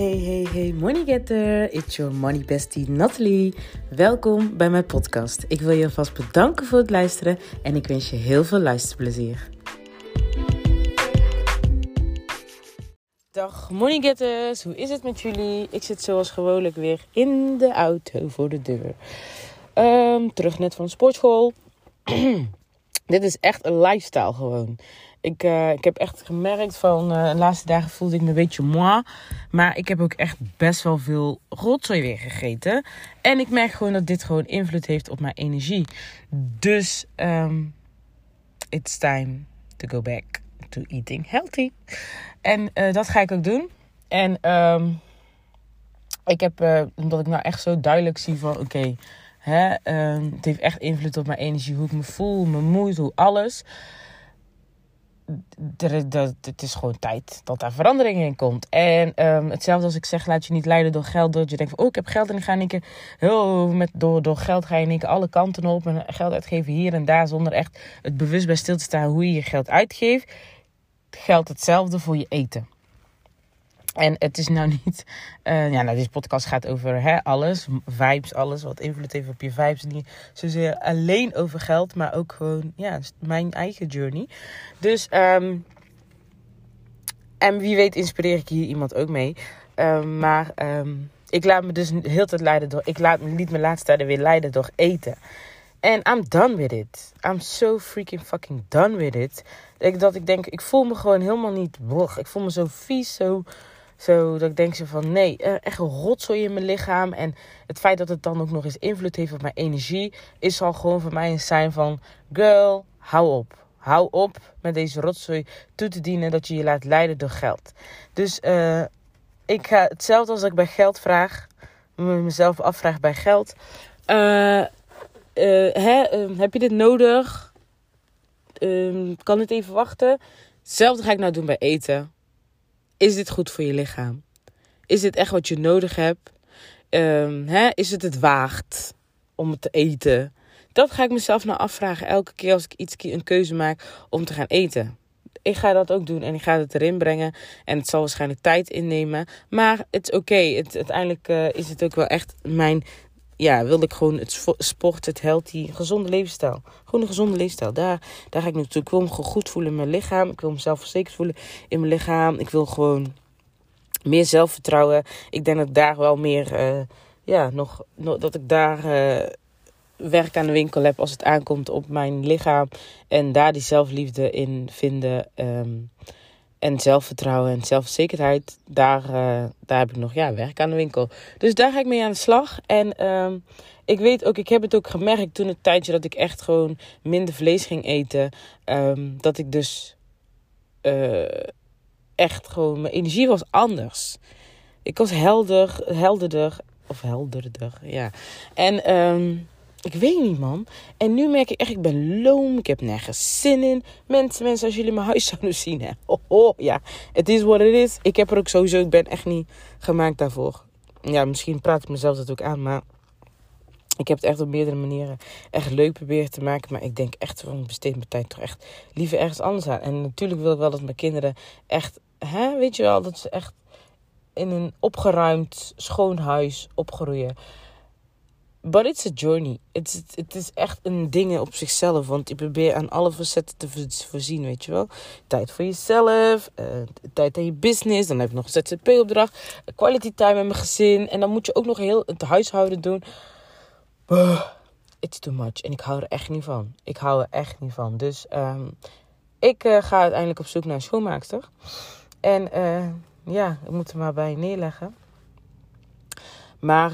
Hey, hey, hey, money getter. It's your money bestie Natalie. Welkom bij mijn podcast. Ik wil je alvast bedanken voor het luisteren en ik wens je heel veel luisterplezier. Dag money getters, hoe is het met jullie? Ik zit zoals gewoonlijk weer in de auto voor de deur. Ehm, terug net van de sportschool. Dit is echt een lifestyle gewoon. Ik, uh, ik heb echt gemerkt van uh, de laatste dagen voelde ik me een beetje moi. Maar ik heb ook echt best wel veel rotzooi weer gegeten. En ik merk gewoon dat dit gewoon invloed heeft op mijn energie. Dus um, it's time to go back to eating healthy. En uh, dat ga ik ook doen. En um, ik heb, omdat ik nou echt zo duidelijk zie van oké. Um, het heeft echt invloed op mijn energie, hoe ik me voel, mijn moed, hoe alles. Het is gewoon tijd dat daar verandering in komt. En um, hetzelfde als ik zeg, laat je niet leiden door geld. Dat je denkt van, oh, ik heb geld en ik ga in één keer... Oh, met, door, door geld ga je in alle kanten op. En geld uitgeven hier en daar. Zonder echt het bewust bij stil te staan hoe je je geld uitgeeft. Geldt hetzelfde voor je eten. En het is nou niet. Uh, ja, nou, deze podcast gaat over hè, alles. Vibes, alles wat invloed heeft op je vibes. Niet zozeer alleen over geld, maar ook gewoon ja, mijn eigen journey. Dus, um, en wie weet, inspireer ik hier iemand ook mee. Um, maar um, ik laat me dus heel tijd leiden door. Ik laat, liet me laatste tijden weer leiden door eten. En I'm done with it. I'm so freaking fucking done with it. Dat ik denk, ik voel me gewoon helemaal niet. Boch. Ik voel me zo vies, zo. Zo dat ik denk zo van nee, echt een rotzooi in mijn lichaam. En het feit dat het dan ook nog eens invloed heeft op mijn energie, is al gewoon voor mij een sign van girl, hou op. Hou op met deze rotzooi toe te dienen dat je je laat leiden door geld. Dus uh, ik ga hetzelfde als ik bij geld vraag, mezelf afvraag bij geld. Uh, hè, heb je dit nodig? Ehm, kan het even wachten? Hetzelfde ga ik nou doen bij eten. Is dit goed voor je lichaam? Is dit echt wat je nodig hebt? Um, hè? Is het het waard om het te eten? Dat ga ik mezelf nou afvragen elke keer als ik iets, een keuze maak om te gaan eten. Ik ga dat ook doen en ik ga het erin brengen. En het zal waarschijnlijk tijd innemen. Maar het is oké. Uiteindelijk uh, is het ook wel echt mijn ja, wil ik gewoon het sport, het healthy, gezonde levensstijl. Gewoon een gezonde levensstijl. Daar, daar ga ik naartoe. Ik wil me goed voelen in mijn lichaam. Ik wil mezelf verzekerd voelen in mijn lichaam. Ik wil gewoon meer zelfvertrouwen. Ik denk dat daar wel meer, uh, ja, nog, dat ik daar uh, werk aan de winkel heb als het aankomt op mijn lichaam. En daar die zelfliefde in vinden. Um, en zelfvertrouwen en zelfverzekerdheid, daar, uh, daar heb ik nog ja, werk aan de winkel. Dus daar ga ik mee aan de slag. En uh, ik weet ook, ik heb het ook gemerkt toen het tijdje dat ik echt gewoon minder vlees ging eten. Um, dat ik dus uh, echt gewoon, mijn energie was anders. Ik was helder, helderder, of helderder, ja. En um, ik weet niet, man. En nu merk ik echt, ik ben loom. Ik heb nergens zin in. Mensen, mensen, als jullie mijn huis zouden zien, hè. Oh, oh, ja, het is wat het is. Ik heb er ook sowieso, ik ben echt niet gemaakt daarvoor. Ja, misschien praat ik mezelf dat ook aan, maar... Ik heb het echt op meerdere manieren echt leuk proberen te maken. Maar ik denk echt, ik besteed mijn tijd toch echt liever ergens anders aan. En natuurlijk wil ik wel dat mijn kinderen echt, hè, weet je wel, dat ze echt in een opgeruimd, schoon huis opgroeien. But it's a journey. Het is, echt een ding op zichzelf. Want je probeert aan alle facetten te voorzien, weet je wel. Tijd voor jezelf, uh, tijd aan je business. Dan heb je nog een ZZP-opdracht. Quality time met mijn gezin. En dan moet je ook nog heel het huishouden doen. Uh, it's too much. En ik hou er echt niet van. Ik hou er echt niet van. Dus um, ik uh, ga uiteindelijk op zoek naar een schoonmaakster. En ja, ik moet er maar bij neerleggen. Maar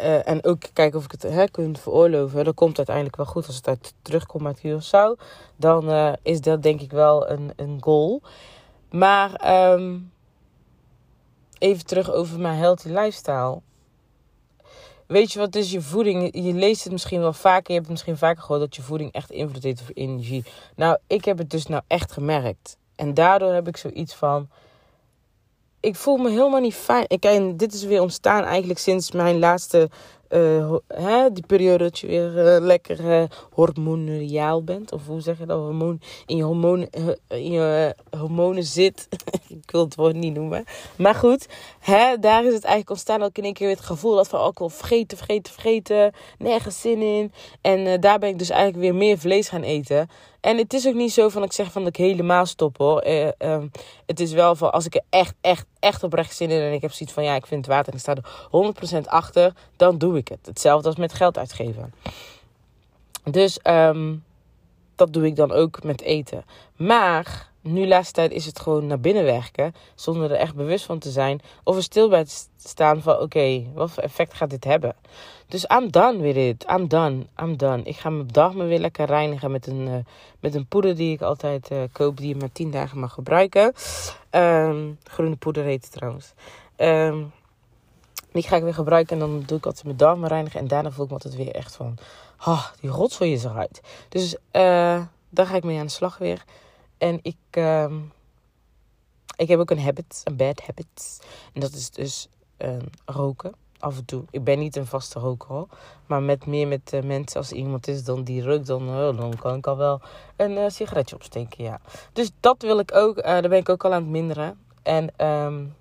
uh, en ook kijken of ik het hè, kan veroorloven. Dat komt uiteindelijk wel goed als het uit terugkomt uit Curaçao. Dan uh, is dat denk ik wel een, een goal. Maar um, even terug over mijn healthy lifestyle. Weet je wat is je voeding? Je leest het misschien wel vaker. Je hebt het misschien vaker gehoord dat je voeding echt invloed heeft op energie. Nou, ik heb het dus nou echt gemerkt. En daardoor heb ik zoiets van ik voel me helemaal niet fijn. Ik, dit is weer ontstaan eigenlijk sinds mijn laatste uh, hè, die periode dat je weer uh, lekker uh, hormoniaal bent. Of hoe zeg je dat? Hormoon, in je hormonen, in je hormonen zit. ik wil het woord niet noemen. Maar goed, hè, daar is het eigenlijk ontstaan dat ik in één keer weer het gevoel had van... Ik wil vergeten, vergeten, vergeten. Nergens zin in. En daar ben ik dus eigenlijk weer meer vlees gaan eten. En het is ook niet zo van ik zeg van dat ik helemaal stop hoor. Uh, um, het is wel van als ik er echt, echt, echt oprecht zin in... en ik heb zoiets van ja, ik vind het water en ik sta er 100% achter... dan doe ik het. Hetzelfde als met geld uitgeven. Dus um, dat doe ik dan ook met eten. Maar nu laatste tijd is het gewoon naar binnen werken. Zonder er echt bewust van te zijn. Of er stil bij te staan van oké, wat voor effect gaat dit hebben? Dus I'm done with it. I'm done. I'm done. Ik ga mijn dag maar weer lekker reinigen met een, uh, met een poeder die ik altijd uh, koop. Die je maar 10 dagen mag gebruiken. Um, groene poeder heet het trouwens. Um, die ga ik weer gebruiken en dan doe ik altijd mijn darmen reinigen. En daarna voel ik me altijd weer echt van... Oh, die rotzooi is eruit. Dus uh, daar ga ik mee aan de slag weer. En ik, uh, ik heb ook een habit, een bad habit. En dat is dus uh, roken. Af en toe. Ik ben niet een vaste roker. Maar met meer met uh, mensen als iemand is dan die rookt, dan, uh, dan kan ik al wel een uh, sigaretje opsteken. Ja. Dus dat wil ik ook. daar ben ik ook al aan het minderen. En um,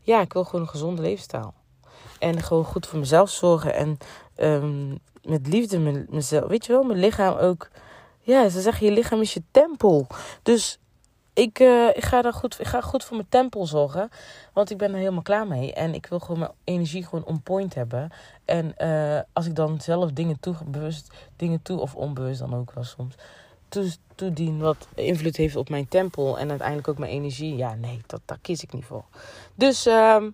ja, ik wil gewoon een gezonde levensstijl. En gewoon goed voor mezelf zorgen. En met liefde me, mezelf. Weet je wel, mijn lichaam ook. Ja, ze zeggen je lichaam is je tempel. Dus ik, uh, ik, ga daar goed, ik ga goed voor mijn tempel zorgen. Want ik ben er helemaal klaar mee. En ik wil gewoon mijn energie gewoon on point hebben. En uh, als ik dan zelf dingen toe, bewust dingen toe, of onbewust dan ook wel soms. Toe, toedien wat invloed heeft op mijn tempel. En uiteindelijk ook mijn energie. Ja, nee, dat, daar kies ik niet voor. Dus uh,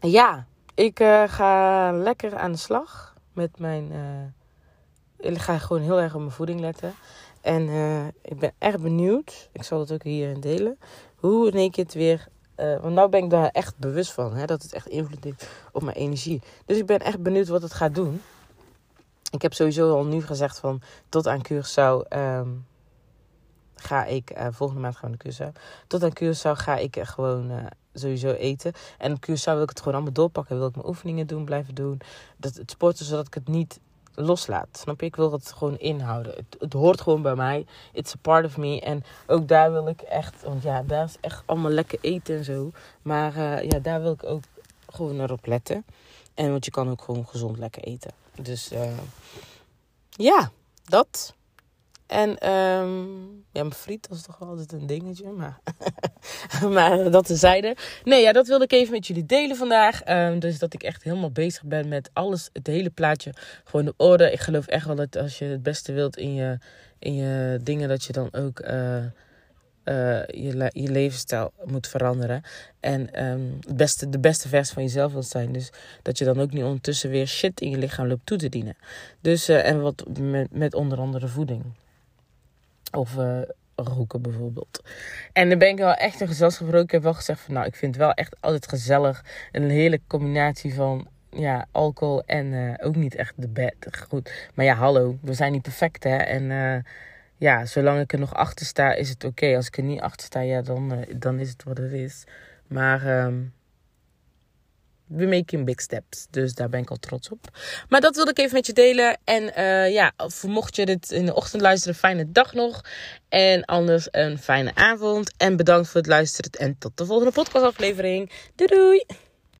ja, ik uh, ga lekker aan de slag met mijn. Ik ga gewoon heel erg op mijn voeding letten. En uh, ik ben echt benieuwd. Ik zal het ook hierin delen. Hoe in één keer het weer. Uh, want nu ben ik daar echt bewust van. Hè, dat het echt invloed heeft op mijn energie. Dus ik ben echt benieuwd wat het gaat doen. Ik heb sowieso al nu gezegd van tot aan Curaçao. Um, ga ik, uh, volgende maand gaan we naar Curaçao. Tot aan Curaçao ga ik gewoon sowieso eten. En op Curaçao wil ik het gewoon allemaal doorpakken. Wil ik mijn oefeningen doen, blijven doen. Dat, het sporten, zodat ik het niet loslaat. Snap je? Ik wil het gewoon inhouden. Het, het hoort gewoon bij mij. It's a part of me. En ook daar wil ik echt, want ja, daar is echt allemaal lekker eten en zo. Maar uh, ja, daar wil ik ook gewoon naar op letten. En want je kan ook gewoon gezond lekker eten. Dus uh, ja, dat. En um, ja, mijn friet was toch wel altijd een dingetje. Maar, maar dat tezijde. Nee, ja, dat wilde ik even met jullie delen vandaag. Um, dus dat ik echt helemaal bezig ben met alles, het hele plaatje. Gewoon de orde. Ik geloof echt wel dat als je het beste wilt in je, in je dingen, dat je dan ook uh, uh, je, je levensstijl moet veranderen. En um, het beste, de beste versie van jezelf wilt zijn. Dus dat je dan ook niet ondertussen weer shit in je lichaam loopt toe te dienen. Dus, uh, en wat met onder andere voeding. Of uh, roken bijvoorbeeld. En dan ben ik wel echt een gezelschap. Ik heb wel gezegd van nou, ik vind het wel echt altijd gezellig. Een heerlijke combinatie van ja, alcohol en uh, ook niet echt de bed. Goed. Maar ja, hallo, we zijn niet perfect hè. En uh, ja, zolang ik er nog achter sta, is het oké. Als ik er niet achter sta, ja, dan, dan is het wat het is. Maar um, we making big steps. Dus daar ben ik al trots op. Maar dat wilde ik even met je delen. En uh, ja, mocht je dit in de ochtend luisteren, fijne dag nog. En anders een fijne avond. En bedankt voor het luisteren. En tot de volgende podcastaflevering. Doei doei!